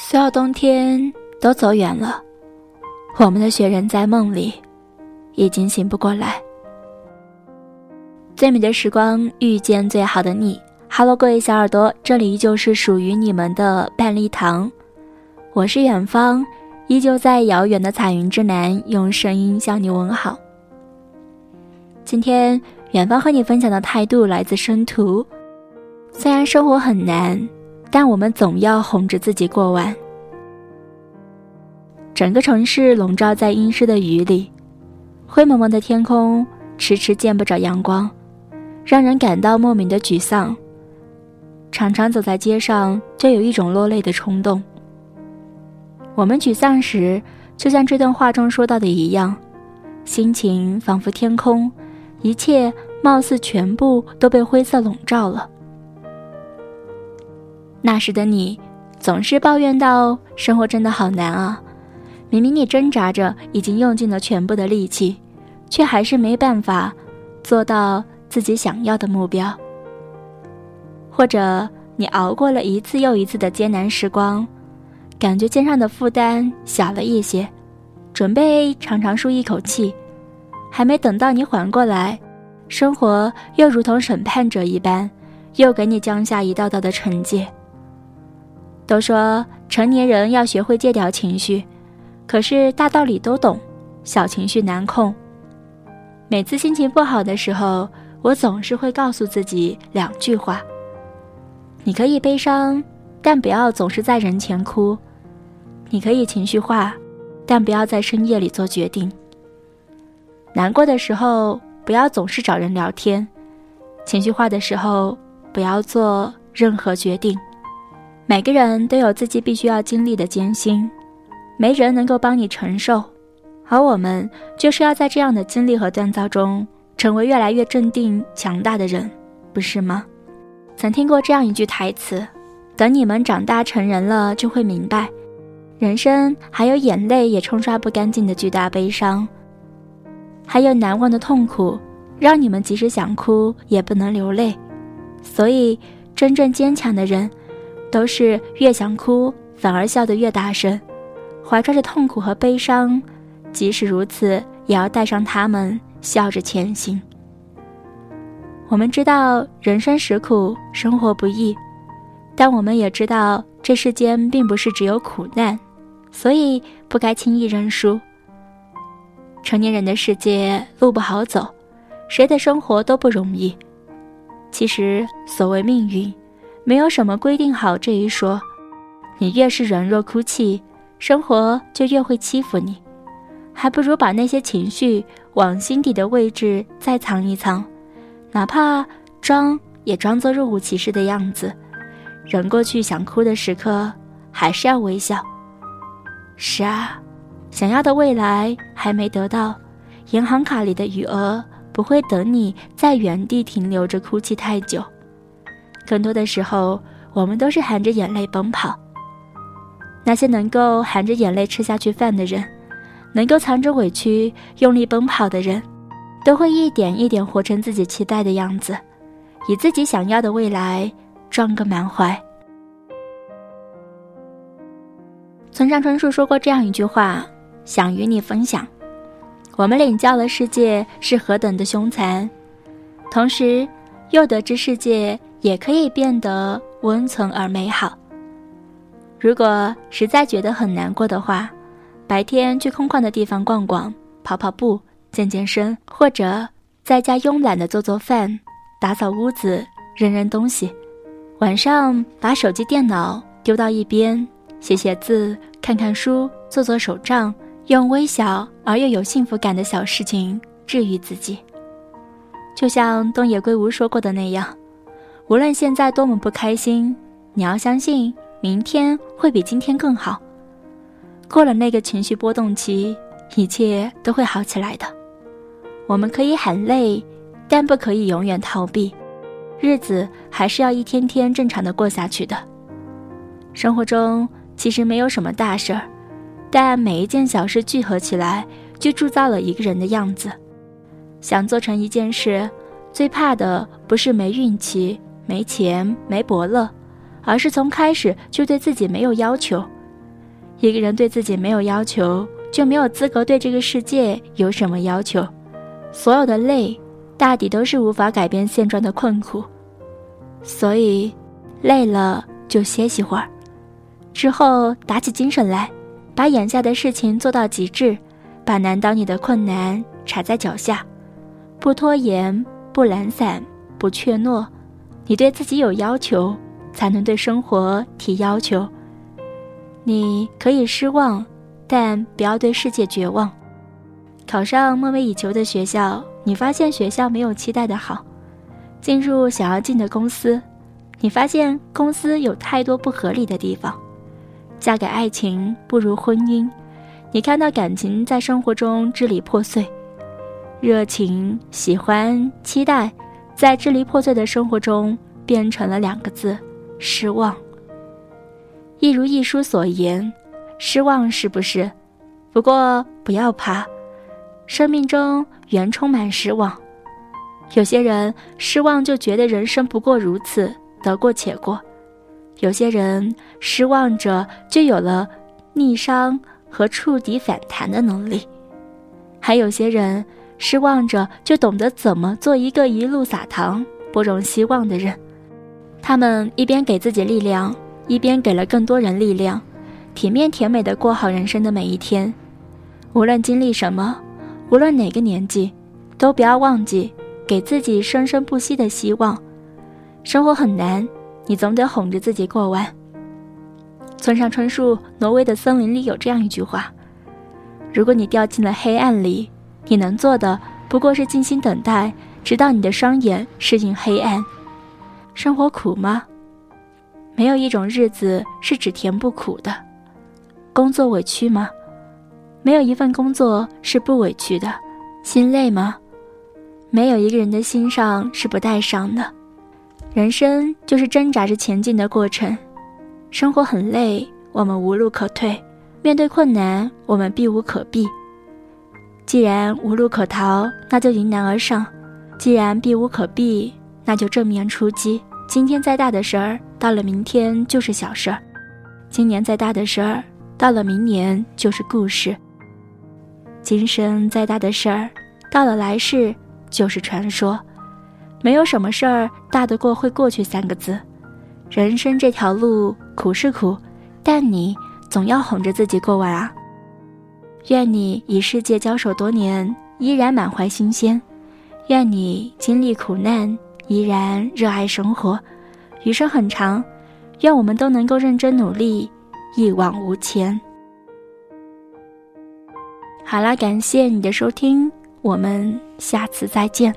所有冬天都走远了，我们的雪人在梦里，已经醒不过来。最美的时光遇见最好的你，Hello，各位小耳朵，这里依旧是属于你们的半粒糖，我是远方，依旧在遥远的彩云之南，用声音向你问好。今天远方和你分享的态度来自生图，虽然生活很难。但我们总要哄着自己过完。整个城市笼罩在阴湿的雨里，灰蒙蒙的天空迟迟见不着阳光，让人感到莫名的沮丧。常常走在街上，就有一种落泪的冲动。我们沮丧时，就像这段话中说到的一样，心情仿佛天空，一切貌似全部都被灰色笼罩了。那时的你，总是抱怨道：“生活真的好难啊！明明你挣扎着，已经用尽了全部的力气，却还是没办法做到自己想要的目标。”或者你熬过了一次又一次的艰难时光，感觉肩上的负担小了一些，准备长长舒一口气，还没等到你缓过来，生活又如同审判者一般，又给你降下一道道的惩戒。都说成年人要学会戒掉情绪，可是大道理都懂，小情绪难控。每次心情不好的时候，我总是会告诉自己两句话：你可以悲伤，但不要总是在人前哭；你可以情绪化，但不要在深夜里做决定。难过的时候，不要总是找人聊天；情绪化的时候，不要做任何决定。每个人都有自己必须要经历的艰辛，没人能够帮你承受，而我们就是要在这样的经历和锻造中，成为越来越镇定、强大的人，不是吗？曾听过这样一句台词：“等你们长大成人了，就会明白，人生还有眼泪也冲刷不干净的巨大悲伤，还有难忘的痛苦，让你们即使想哭也不能流泪。所以，真正坚强的人。”都是越想哭，反而笑得越大声，怀揣着痛苦和悲伤，即使如此，也要带上他们，笑着前行。我们知道人生实苦，生活不易，但我们也知道这世间并不是只有苦难，所以不该轻易认输。成年人的世界路不好走，谁的生活都不容易。其实所谓命运。没有什么规定好这一说，你越是软弱哭泣，生活就越会欺负你，还不如把那些情绪往心底的位置再藏一藏，哪怕装也装作若无其事的样子，忍过去想哭的时刻，还是要微笑。是啊，想要的未来还没得到，银行卡里的余额不会等你在原地停留着哭泣太久。更多的时候，我们都是含着眼泪奔跑。那些能够含着眼泪吃下去饭的人，能够藏着委屈用力奔跑的人，都会一点一点活成自己期待的样子，以自己想要的未来装个满怀。村上春树说过这样一句话，想与你分享：我们领教了世界是何等的凶残，同时又得知世界。也可以变得温存而美好。如果实在觉得很难过的话，白天去空旷的地方逛逛、跑跑步、健健身，或者在家慵懒的做做饭、打扫屋子、扔扔东西。晚上把手机、电脑丢到一边，写写字、看看书、做做手账，用微小而又有幸福感的小事情治愈自己。就像东野圭吾说过的那样。无论现在多么不开心，你要相信明天会比今天更好。过了那个情绪波动期，一切都会好起来的。我们可以喊累，但不可以永远逃避。日子还是要一天天正常的过下去的。生活中其实没有什么大事儿，但每一件小事聚合起来，就铸造了一个人的样子。想做成一件事，最怕的不是没运气。没钱没伯乐，而是从开始就对自己没有要求，一个人对自己没有要求，就没有资格对这个世界有什么要求。所有的累，大抵都是无法改变现状的困苦。所以，累了就歇息会儿，之后打起精神来，把眼下的事情做到极致，把难倒你的困难踩在脚下，不拖延，不懒散，不怯懦。你对自己有要求，才能对生活提要求。你可以失望，但不要对世界绝望。考上梦寐以求的学校，你发现学校没有期待的好；进入想要进的公司，你发现公司有太多不合理的地方。嫁给爱情不如婚姻，你看到感情在生活中支离破碎，热情、喜欢、期待，在支离破碎的生活中变成了两个字：失望。一如一书所言，失望是不是？不过不要怕，生命中原充满失望。有些人失望就觉得人生不过如此，得过且过；有些人失望着就有了逆商和触底反弹的能力；还有些人失望着就懂得怎么做一个一路撒糖、播种希望的人。他们一边给自己力量。一边给了更多人力量，体面甜美的过好人生的每一天。无论经历什么，无论哪个年纪，都不要忘记给自己生生不息的希望。生活很难，你总得哄着自己过完。村上春树《挪威的森林》里有这样一句话：“如果你掉进了黑暗里，你能做的不过是静心等待，直到你的双眼适应黑暗。”生活苦吗？没有一种日子是只甜不苦的，工作委屈吗？没有一份工作是不委屈的，心累吗？没有一个人的心上是不带伤的。人生就是挣扎着前进的过程，生活很累，我们无路可退；面对困难，我们避无可避。既然无路可逃，那就迎难而上；既然避无可避，那就正面出击。今天再大的事儿，到了明天就是小事儿；今年再大的事儿，到了明年就是故事；今生再大的事儿，到了来世就是传说。没有什么事儿大得过会过去三个字。人生这条路苦是苦，但你总要哄着自己过完啊。愿你与世界交手多年，依然满怀新鲜；愿你经历苦难。依然热爱生活，余生很长，愿我们都能够认真努力，一往无前。好啦，感谢你的收听，我们下次再见。